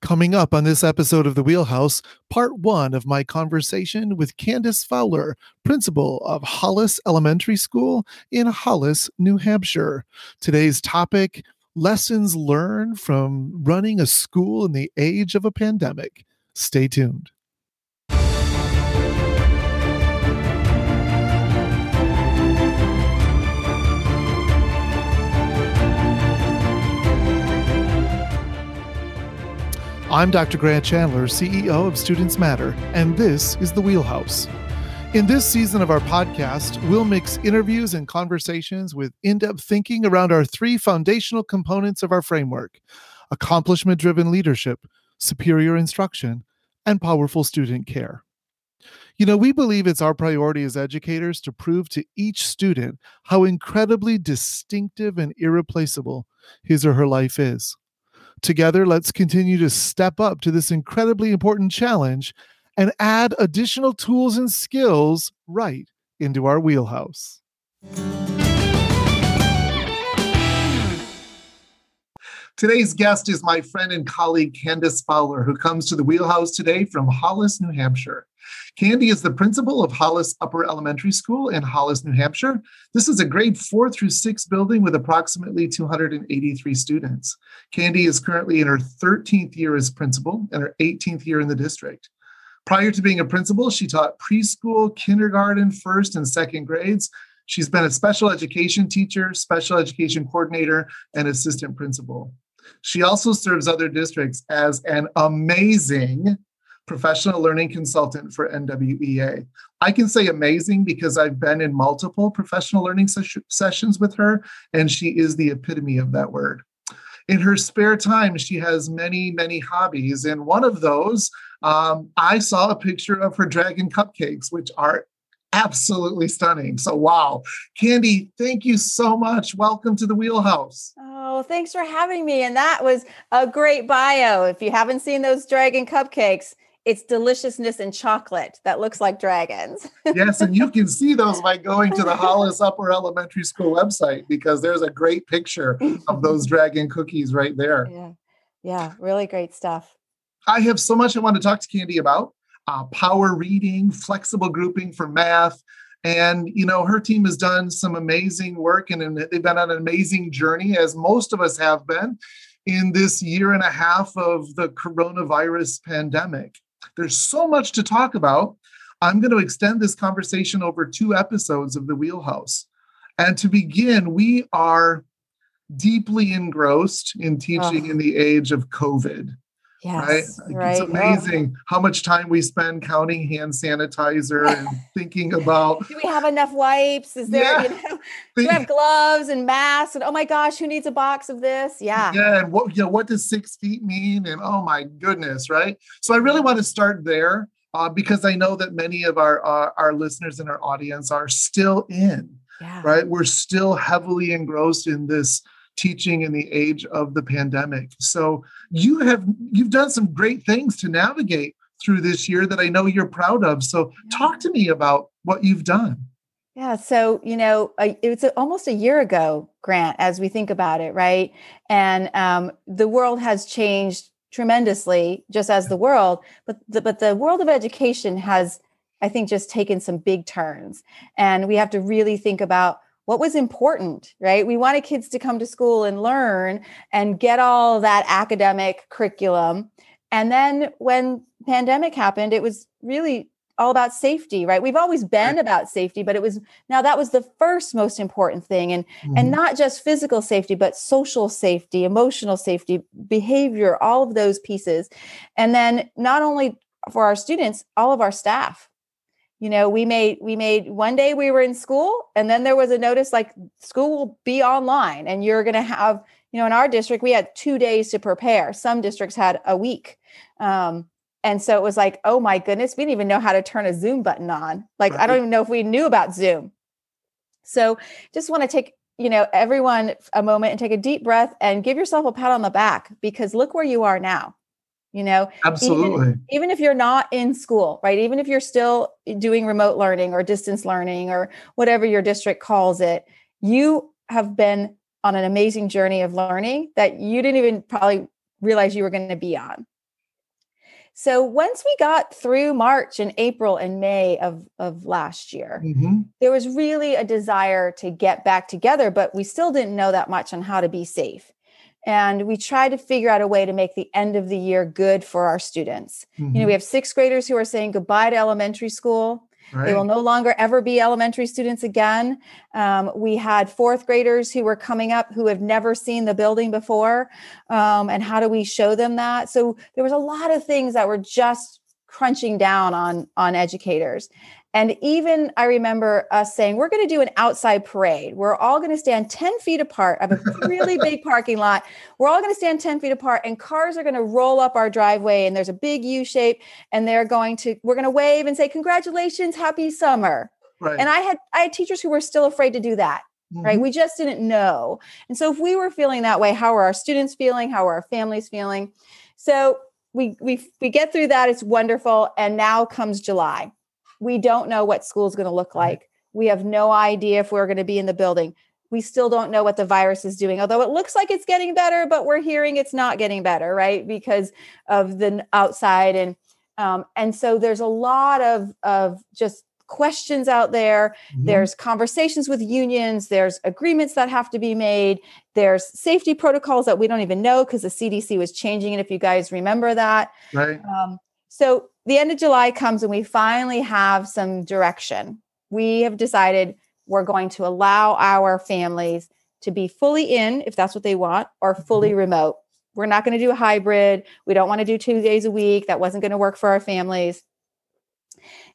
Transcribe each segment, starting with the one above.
Coming up on this episode of The Wheelhouse, part one of my conversation with Candice Fowler, principal of Hollis Elementary School in Hollis, New Hampshire. Today's topic lessons learned from running a school in the age of a pandemic. Stay tuned. I'm Dr. Grant Chandler, CEO of Students Matter, and this is The Wheelhouse. In this season of our podcast, we'll mix interviews and conversations with in depth thinking around our three foundational components of our framework accomplishment driven leadership, superior instruction, and powerful student care. You know, we believe it's our priority as educators to prove to each student how incredibly distinctive and irreplaceable his or her life is. Together, let's continue to step up to this incredibly important challenge and add additional tools and skills right into our wheelhouse. Today's guest is my friend and colleague Candice Fowler, who comes to the wheelhouse today from Hollis, New Hampshire. Candy is the principal of Hollis Upper Elementary School in Hollis, New Hampshire. This is a grade four through six building with approximately 283 students. Candy is currently in her 13th year as principal and her 18th year in the district. Prior to being a principal, she taught preschool, kindergarten, first and second grades. She's been a special education teacher, special education coordinator, and assistant principal. She also serves other districts as an amazing professional learning consultant for NWEA. I can say amazing because I've been in multiple professional learning ses- sessions with her, and she is the epitome of that word. In her spare time, she has many, many hobbies. And one of those, um, I saw a picture of her dragon cupcakes, which are absolutely stunning. So, wow. Candy, thank you so much. Welcome to the Wheelhouse. Oh, thanks for having me. And that was a great bio. If you haven't seen those dragon cupcakes, it's deliciousness and chocolate that looks like dragons. yes, and you can see those by going to the Hollis Upper Elementary School website because there's a great picture of those dragon cookies right there. Yeah, yeah, really great stuff. I have so much I want to talk to Candy about uh, power reading, flexible grouping for math. And, you know, her team has done some amazing work and, and they've been on an amazing journey, as most of us have been in this year and a half of the coronavirus pandemic. There's so much to talk about. I'm going to extend this conversation over two episodes of the Wheelhouse. And to begin, we are deeply engrossed in teaching oh. in the age of COVID. Yes, right? right. It's amazing how much time we spend counting hand sanitizer and thinking about do we have enough wipes? Is there, yeah. you know, do we have gloves and masks? And oh my gosh, who needs a box of this? Yeah. Yeah. And what, you know, what does six feet mean? And oh my goodness, right? So I really want to start there uh, because I know that many of our, uh, our listeners and our audience are still in, yeah. right? We're still heavily engrossed in this teaching in the age of the pandemic. So you have you've done some great things to navigate through this year that I know you're proud of. So talk to me about what you've done. Yeah, so you know, it was almost a year ago, Grant, as we think about it, right? And um, the world has changed tremendously, just as the world, but the, but the world of education has, I think, just taken some big turns, and we have to really think about what was important, right? We wanted kids to come to school and learn and get all that academic curriculum. And then when pandemic happened, it was really all about safety, right? We've always been about safety, but it was now that was the first most important thing and mm-hmm. and not just physical safety, but social safety, emotional safety, behavior, all of those pieces. And then not only for our students, all of our staff you know we made we made one day we were in school and then there was a notice like school will be online and you're going to have you know in our district we had two days to prepare. Some districts had a week. Um, and so it was like oh my goodness we didn't even know how to turn a zoom button on. Like right. i don't even know if we knew about zoom. So just want to take you know everyone a moment and take a deep breath and give yourself a pat on the back because look where you are now you know absolutely even, even, if you're not in school right even if you're still doing remote learning or distance learning or whatever your district calls it you have been on an amazing journey of learning that you didn't even probably realize you were going to be on So once we got through March and April and May of, of last year, mm-hmm. there was really a desire to get back together, but we still didn't know that much on how to be safe. And we try to figure out a way to make the end of the year good for our students. Mm-hmm. You know, we mm-hmm. have sixth graders who are saying goodbye to elementary school. Right. They will no longer ever be elementary students again. Um, we had fourth graders who were coming up who have never seen the building before. Um, and how do we show them that? So there was a lot of things that were just crunching down on on educators and even I remember us saying, we're going to do an outside parade. We're all going to stand 10 feet apart of a really big parking lot. We're all going to stand 10 feet apart, and cars are going to roll up our driveway. And there's a big U shape, and they're going to, we're going to wave and say, Congratulations, happy summer. Right. And I had I had teachers who were still afraid to do that. Mm-hmm. Right. We just didn't know. And so if we were feeling that way, how are our students feeling? How are our families feeling? So we we we get through that. It's wonderful. And now comes July we don't know what school is going to look like. We have no idea if we're going to be in the building. We still don't know what the virus is doing, although it looks like it's getting better, but we're hearing it's not getting better, right? Because of the outside and um, and so there's a lot of of just questions out there. Mm-hmm. There's conversations with unions. There's agreements that have to be made. There's safety protocols that we don't even know because the CDC was changing it. If you guys remember that, right? Um, so the end of July comes and we finally have some direction. We have decided we're going to allow our families to be fully in if that's what they want or fully mm-hmm. remote. We're not going to do a hybrid. We don't want to do two days a week. That wasn't going to work for our families.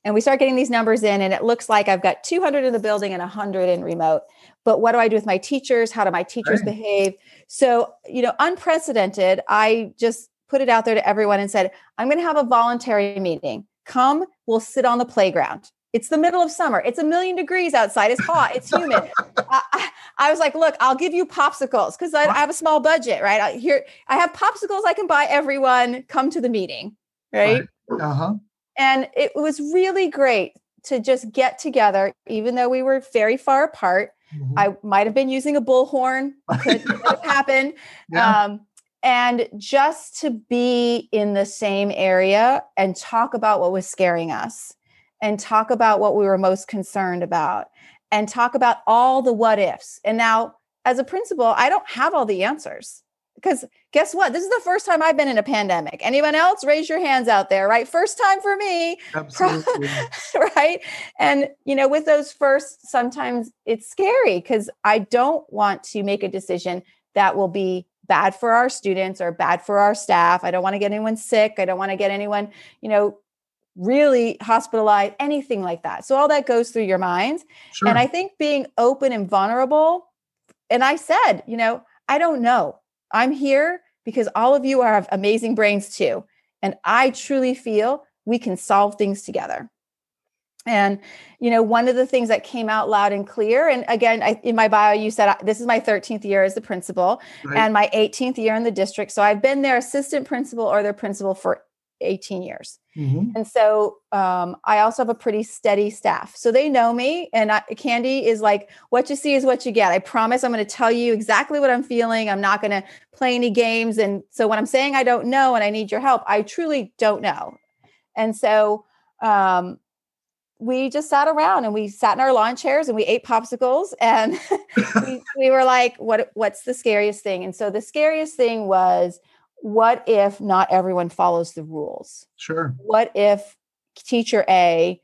And we start getting these numbers in, and it looks like I've got 200 in the building and 100 in remote. But what do I do with my teachers? How do my teachers right. behave? So, you know, unprecedented. I just put it out there to everyone and said, I'm going to have a voluntary meeting. Come, we'll sit on the playground. It's the middle of summer. It's a million degrees outside. It's hot. It's humid. I, I, was like, look, I'll give you popsicles because I, I, have a small budget, right? I, here, I have popsicles I can buy everyone. Come to the meeting, right? Uh huh. And it was really great to just get together, even though we were very far apart. Mm-hmm. I might have been using a bullhorn. Could have happened. Yeah. Um, and just to be in the same area and talk about what was scaring us and talk about what we were most concerned about and talk about all the what ifs. And now, as a principal, I don't have all the answers because guess what? This is the first time I've been in a pandemic. Anyone else? Raise your hands out there, right? First time for me. Absolutely. right. And, you know, with those first, sometimes it's scary because I don't want to make a decision that will be bad for our students or bad for our staff. I don't want to get anyone sick. I don't want to get anyone, you know, really hospitalized, anything like that. So all that goes through your minds. Sure. And I think being open and vulnerable, and I said, you know, I don't know. I'm here because all of you are amazing brains too. And I truly feel we can solve things together. And, you know, one of the things that came out loud and clear, and again, I, in my bio, you said this is my 13th year as the principal right. and my 18th year in the district. So I've been their assistant principal or their principal for 18 years. Mm-hmm. And so um, I also have a pretty steady staff. So they know me. And I, Candy is like, what you see is what you get. I promise I'm going to tell you exactly what I'm feeling. I'm not going to play any games. And so when I'm saying I don't know and I need your help, I truly don't know. And so, um, we just sat around and we sat in our lawn chairs and we ate popsicles and we, we were like what what's the scariest thing? And so the scariest thing was what if not everyone follows the rules? Sure. What if teacher a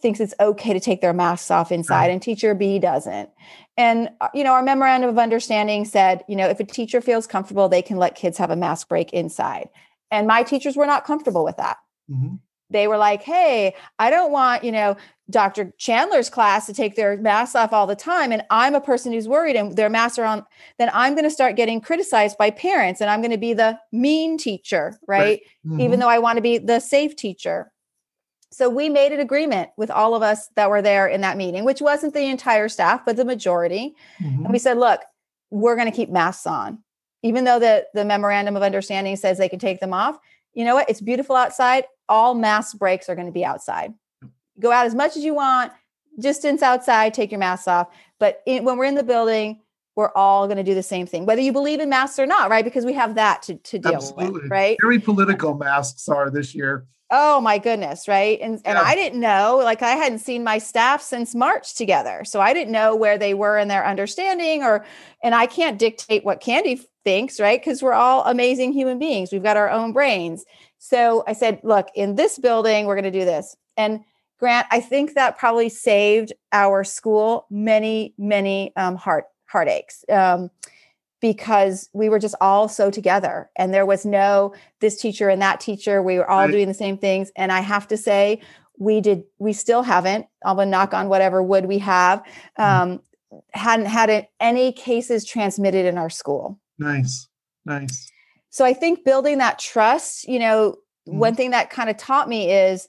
thinks it's okay to take their masks off inside and teacher b doesn't? And uh, you know our memorandum of understanding said you know if a teacher feels comfortable they can let kids have a mask break inside. And my teachers were not comfortable with that. Mm-hmm they were like, hey, I don't want, you know, Dr. Chandler's class to take their masks off all the time. And I'm a person who's worried and their masks are on, then I'm going to start getting criticized by parents and I'm going to be the mean teacher, right? Mm-hmm. Even though I want to be the safe teacher. So we made an agreement with all of us that were there in that meeting, which wasn't the entire staff, but the majority. Mm-hmm. And we said, look, we're going to keep masks on. Even though the, the memorandum of understanding says they can take them off, you know what? It's beautiful outside. All mask breaks are going to be outside. Go out as much as you want, distance outside, take your masks off. But in, when we're in the building, we're all going to do the same thing, whether you believe in masks or not, right? Because we have that to, to deal Absolutely. with, right? Very political masks are this year. Oh my goodness, right? And and I didn't know, like I hadn't seen my staff since March together. So I didn't know where they were in their understanding or and I can't dictate what Candy thinks, right? Because we're all amazing human beings. We've got our own brains. So I said, look, in this building, we're going to do this. And Grant, I think that probably saved our school many, many um, heart heartaches. Um, because we were just all so together and there was no this teacher and that teacher we were all right. doing the same things and i have to say we did we still haven't i'm gonna knock on whatever wood we have mm-hmm. um, hadn't had any cases transmitted in our school nice nice so i think building that trust you know mm. one thing that kind of taught me is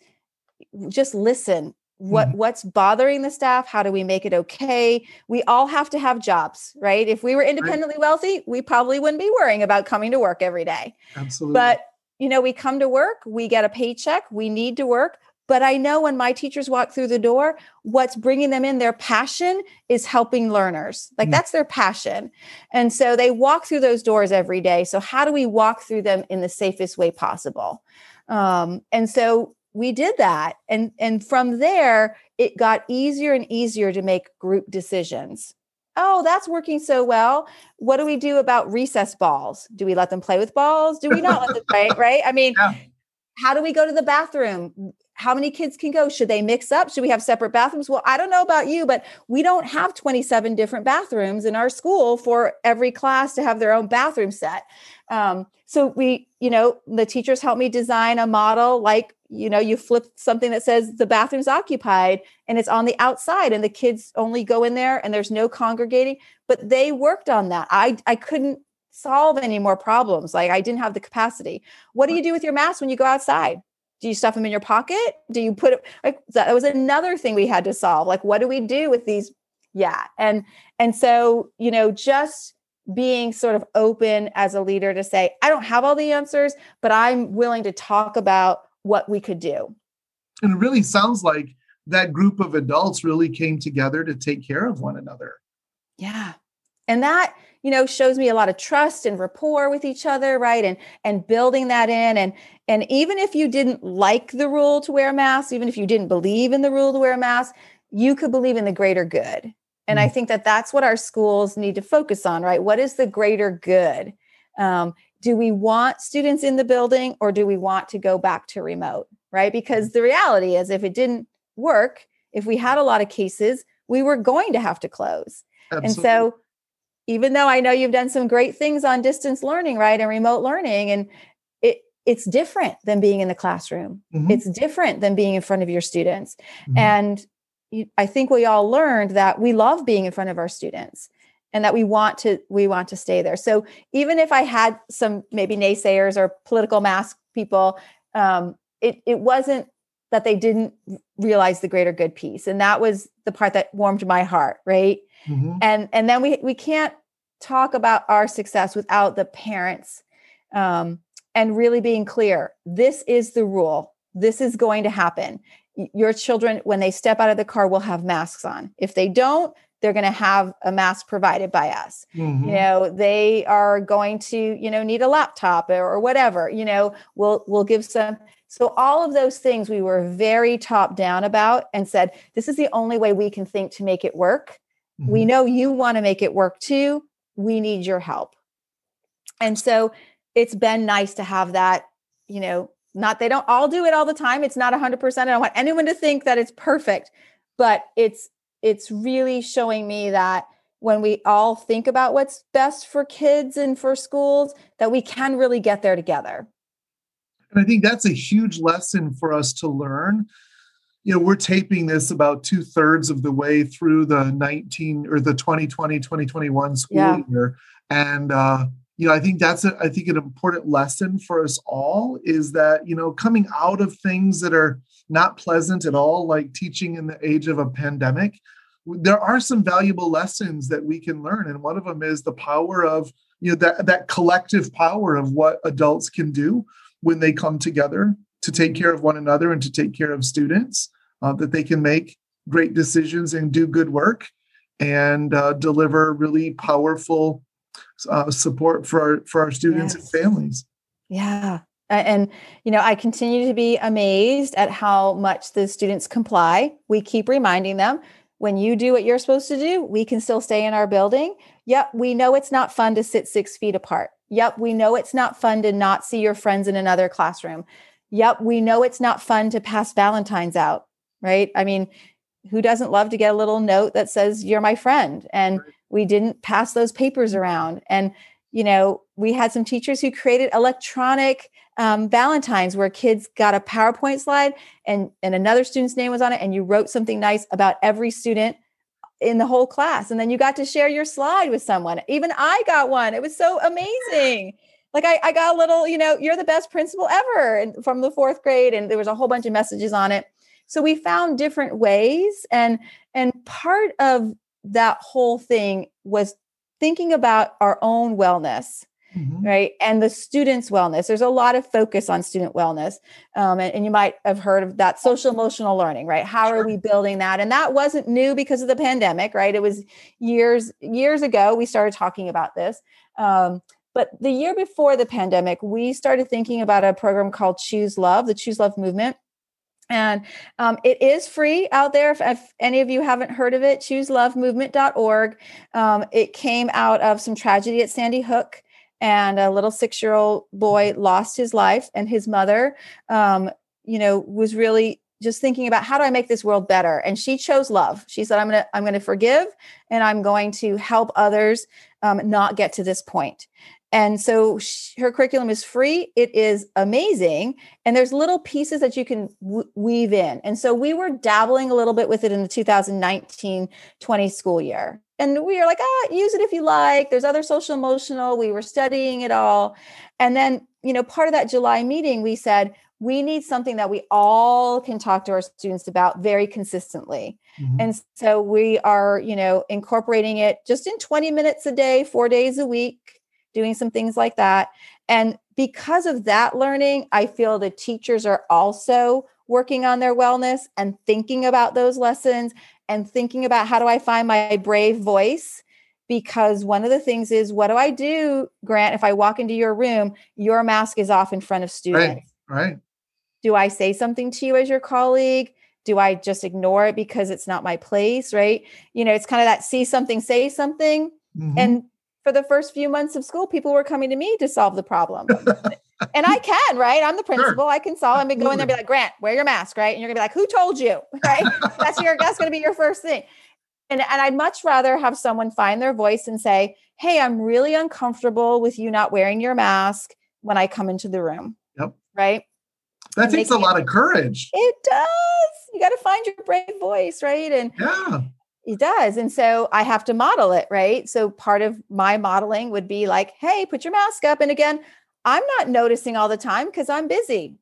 just listen what mm-hmm. what's bothering the staff? How do we make it okay? We all have to have jobs right? If we were independently wealthy we probably wouldn't be worrying about coming to work every day. Absolutely. But you know we come to work we get a paycheck we need to work. But i know when my teachers walk through the door what's bringing them in their passion is helping learners. Like mm-hmm. that's their passion. And so they walk through those doors every day. So how do we walk through them in the safest way possible? Um, and so we did that and and from there it got easier and easier to make group decisions. Oh that's working so well. What do we do about recess balls? Do we let them play with balls? Do we not let them play? Right? I mean yeah. how do we go to the bathroom? How many kids can go? Should they mix up? Should we have separate bathrooms? Well i don't know about you but we don't have 27 different bathrooms in our school for every class to have their own bathroom set. Um, so we you know the teachers helped me design a model like you know you flip something that says the bathroom's occupied and it's on the outside and the kids only go in there and there's no congregating. But they worked on that. I i couldn't solve any more problems. Like i didn't have the capacity. What do you do with your mask when you go outside? Do you stuff them in your pocket? Do you put it like that was another thing we had to solve. Like what do we do with these? Yeah. And and so you know just being sort of open as a leader to say i don't have all the answers but i'm willing to talk about what we could do. And it really sounds like that group of adults really came together to take care of one another. Yeah. And that, you know, shows me a lot of trust and rapport with each other, right? And and building that in and and even if you didn't like the rule to wear a mask, even if you didn't believe in the rule to wear a mask, you could believe in the greater good. And mm I think that that's what our schools need to focus on, right? What is the greater good? Um, do we want students in the building or do we want to go back to remote right because the reality is if it didn't work if we had a lot of cases we were going to have to close Absolutely. and so even though i know you've done some great things on distance learning right and remote learning and it it's different than being in the classroom mm-hmm. it's different than being in front of your students mm-hmm. and I think we all learned that we love being in front of our students and that we want to we want to stay there. So even if i had some maybe naysayers or political mask people um, it, it wasn't that they didn't realize the greater good piece and that was the part that warmed my heart right? Mm-hmm. and and then we we can't talk about our success without the parents um, and really being clear this is the rule. This is going to happen. Your children when they step out of the car will have masks on. If they don't they're going to have a mask provided by us. Mm-hmm. you know they are going to you know need a laptop or, or whatever you know we'll we'll give some. So all of those things we were very top down about and said this is the only way we can think to make it work. Mm-hmm. we know you want to make it work too. We need your help. And so it's been nice to have that you know not they don't all do it all the time. It's not 100% i don't want anyone to think that it's perfect but it's it's really showing me that when we all think about what's best for kids and for schools that we can really get there together. And i think that's a huge lesson for us to learn. You know we're taping this about two-thirds of the way through the 19 or the 2020 2021 school yeah. year. And uh you know i think that's a, I think an important lesson for us all is that you know coming out of things that are not pleasant at all, like teaching in the age of a pandemic, there are some valuable lessons that we can learn. And one of them is the power of, you know, that, that collective power of what adults can do when they come together to take care of one another and to take care of students, uh, that they can make great decisions and do good work. and uh, deliver really powerful uh, support for our, for our students yes. and families. Yeah. Uh, and, you know, I continue to be amazed at how much the students comply. We keep reminding them when you do what you're supposed to do, we can still stay in our building. Yep, we know it's not fun to sit six feet apart. Yep, we know it's not fun to not see your friends in another classroom. Yep, we know it's not fun to pass Valentine's out, right? I mean, who doesn't love to get a little note that says, You're my friend? And we didn't pass those papers around. And, you know, we had some teachers who created electronic um, Valentine's where kids got a PowerPoint slide and, and another student's name was on it, and you wrote something nice about every student in the whole class. And then you got to share your slide with someone. Even I got one. It was so amazing. Like I, I got a little, you know, you're the best principal ever and from the fourth grade. And there was a whole bunch of messages on it. So we found different ways. And and part of that whole thing was thinking about our own wellness Mm-hmm. right and the students wellness there's a lot of focus on student wellness um, and, and, you might have heard of that social emotional learning right how sure. are we building that and that wasn't new because of the pandemic right it was years years ago we started talking about this um, but the year before the pandemic we started thinking about a program called choose love the choose love movement and um, it is free out there. If, if, any of you haven't heard of it, chooselovemovement.org. Um, it came out of some tragedy at Sandy Hook and a little six year old boy lost his life and his mother um, you know was really just thinking about how do i make this world better? And she chose love. She said i'm gonna i'm gonna forgive and i'm going to help others um, not get to this point and so she, her curriculum is free it is amazing and there's little pieces that you can w- weave in and so we were dabbling a little bit with it in the 2019 20 school year and we were like, ah, use it if you like. There's other social emotional. We were studying it all. And then, you know, part of that July meeting, we said, we need something that we all can talk to our students about very consistently. Mm-hmm. And so we are, you know, incorporating it just in 20 minutes a day, four days a week, doing some things like that. And because of that learning, I feel the teachers are also working on their wellness and thinking about those lessons and thinking about how do I find my brave voice? Because one of the things is, what do I do, Grant, if I walk into your room, your mask is off in front of students? Right. right. Do I say something to you as your colleague? Do I just ignore it because it's not my place? Right. You know, it's kind of that see something, say something. Mm-hmm. And for the first few months of school, people were coming to me to solve the problem. and I can, right? I'm the principal. Sure. I can solve. I'm gonna go in there and be like, Grant, wear your mask, right? And you're gonna be like, who told you? Right? that's your that's gonna be your first thing. And, and I'd much rather have someone find their voice and say, Hey, I'm really uncomfortable with you not wearing your mask when I come into the room. Yep. Right. That takes a lot of courage. It does. You got to find your brave voice, right? And yeah. It does. And so I have to model it, right? So part of my modeling would be like, hey, put your mask up. And again, I'm not noticing all the time because I'm busy,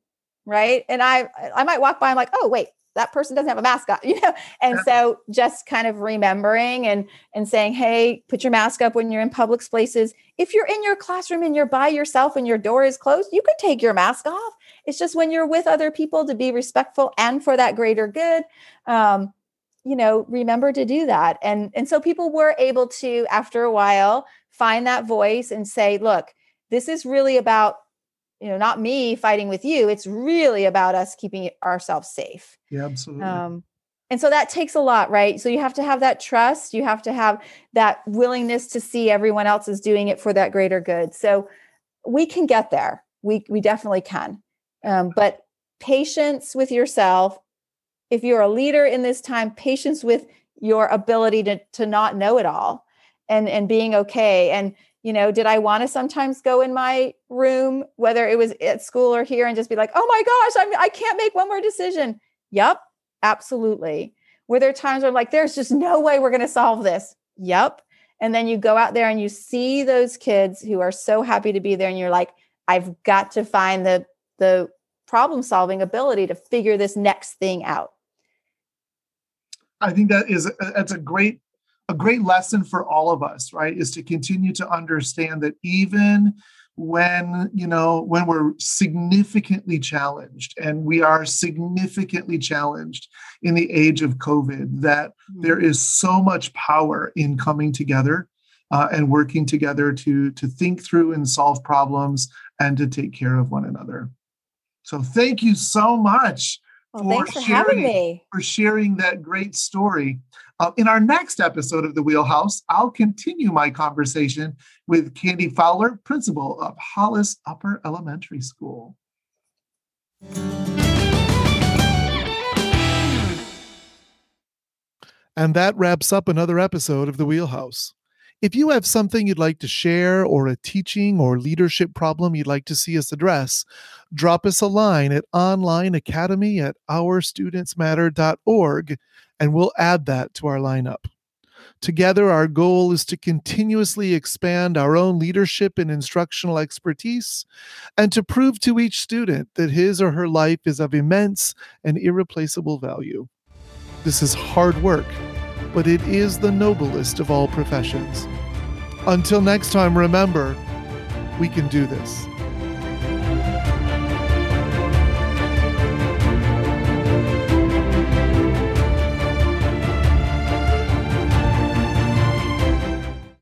right? And I I might walk by, I'm like, oh wait, that person doesn't have a mask on, you know. And yeah. so just kind of remembering and and saying, hey, put your mask up when you're in public places. If you're in your classroom and you're by yourself and your door is closed, you could take your mask off. It's just when you're with other people to be respectful and for that greater good. Um, you know, remember to do that. And and so people were able to, after a while, find that voice and say, look, this is really about you know not me fighting with you. It's really about us keeping ourselves safe. Yeah absolutely. Um, and so that takes a lot right? So you have to have that trust. You have to have that willingness to see everyone else is doing it for that greater good. So we can get there. We we definitely can. Um, but patience with yourself if you're a leader in this time patience with your ability to to not know it all and and being okay. And you know did i want to sometimes go in my room whether it was at school or here and just be like oh my gosh I'm, i can't make one more decision. Yep absolutely. Were there times where I'm like there's just no way we're going to solve this. Yep and then you go out there and you see those kids who are so happy to be there and you're like i've got to find the the problem solving ability to figure this next thing out i think that is that's a great a great lesson for all of us, right, is to continue to understand that even when you know when we're significantly challenged and we are significantly challenged in the age of covid that mm-hmm. there is so much power in coming together uh, and working together to to think through and solve problems and to take care of one another so thank you so much well, for, for sharing, for sharing that great story uh, in our next episode of The Wheelhouse, I'll continue my conversation with Candy Fowler, principal of Hollis Upper Elementary School. And that wraps up another episode of The Wheelhouse. If you have something you'd like to share or a teaching or leadership problem you'd like to see us address, drop us a line at onlineacademy at ourstudentsmatter.org and we'll add that to our lineup. Together, our goal is to continuously expand our own leadership and instructional expertise and to prove to each student that his or her life is of immense and irreplaceable value. This is hard work, but it is the noblest of all professions. Until next time, remember, we can do this.